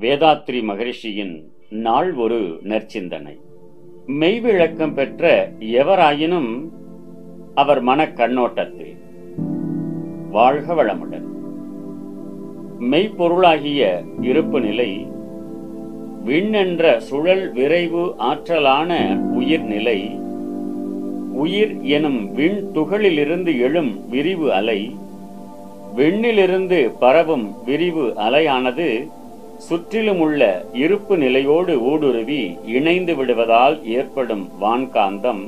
வேதாத்ரி மகரிஷியின் நாள் ஒரு நற்சிந்தனை. மெய்விளக்கம் பெற்ற எவராயினும் அவர் மன கண்ணோட்டத்தில். வாழ்க வளமுடன். மெய்ப்பொருளாகிய இருப்பு நிலை விண்ணென்ற சுழல் விரைவு ஆற்றலான உயிர் நிலை உயிர் எனும் விண் துகளிலிருந்து எழும் விரிவு அலை விண்ணிலிருந்து பரவும் விரிவு அலையானது சுற்றிலும் உள்ள இருப்பு நிலையோடு ஊடுருவி இணைந்து விடுவதால் ஏற்படும் வான்காந்தம்.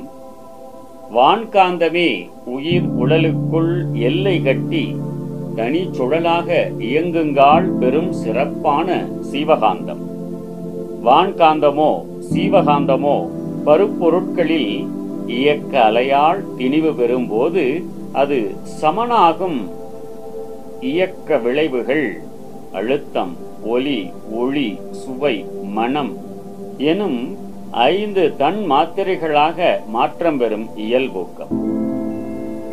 வான்காந்தமே உயிர் உடலுக்குள் எல்லை கட்டி தனி சுழலாக இயங்குங்கால் பெரும் சிறப்பான சீவகாந்தம். வான்காந்தமோ சீவகாந்தமோ பருப்பொருட்களில் இயக்க அலையால் திணிவு பெறும்போது அது சமனாகும். இயக்க விளைவுகள் அழுத்தம் ஒலி ஒளி சுவை மனம் எனும் ஐந்து தன் மாத்திரைகளாக மாற்றம் பெறும் இயல்பூக்கம்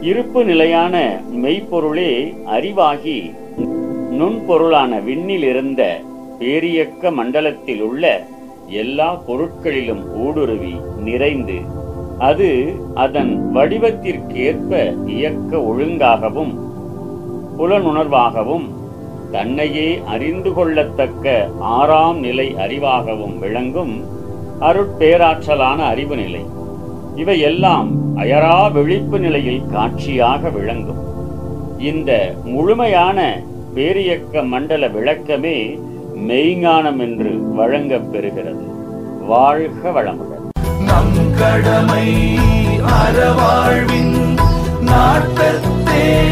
இருப்பு நிலையான மெய்ப்பொருளே அறிவாகி நுண்பொருளான விண்ணில் இருந்த பேரியக்க மண்டலத்தில் உள்ள எல்லா பொருட்களிலும் ஊடுருவி நிறைந்து அது அதன் வடிவத்திற்கேற்ப இயக்க ஒழுங்காகவும் புலனுணர்வாகவும் தன்னையே அறிந்து கொள்ளத்தக்க ஆறாம் நிலை அறிவாகவும் விளங்கும் அருட்பேராற்றலான அறிவு நிலை. இவையெல்லாம் அயரா விழிப்பு நிலையில் காட்சியாக விளங்கும். இந்த முழுமையான பேரியக்க மண்டல விளக்கமே மெய்ஞானம் என்று வழங்கப் பெறுகிறது. வாழ்க வளமுடன். நம் கடமை அறவாழ்வின் நாட்டத்தே.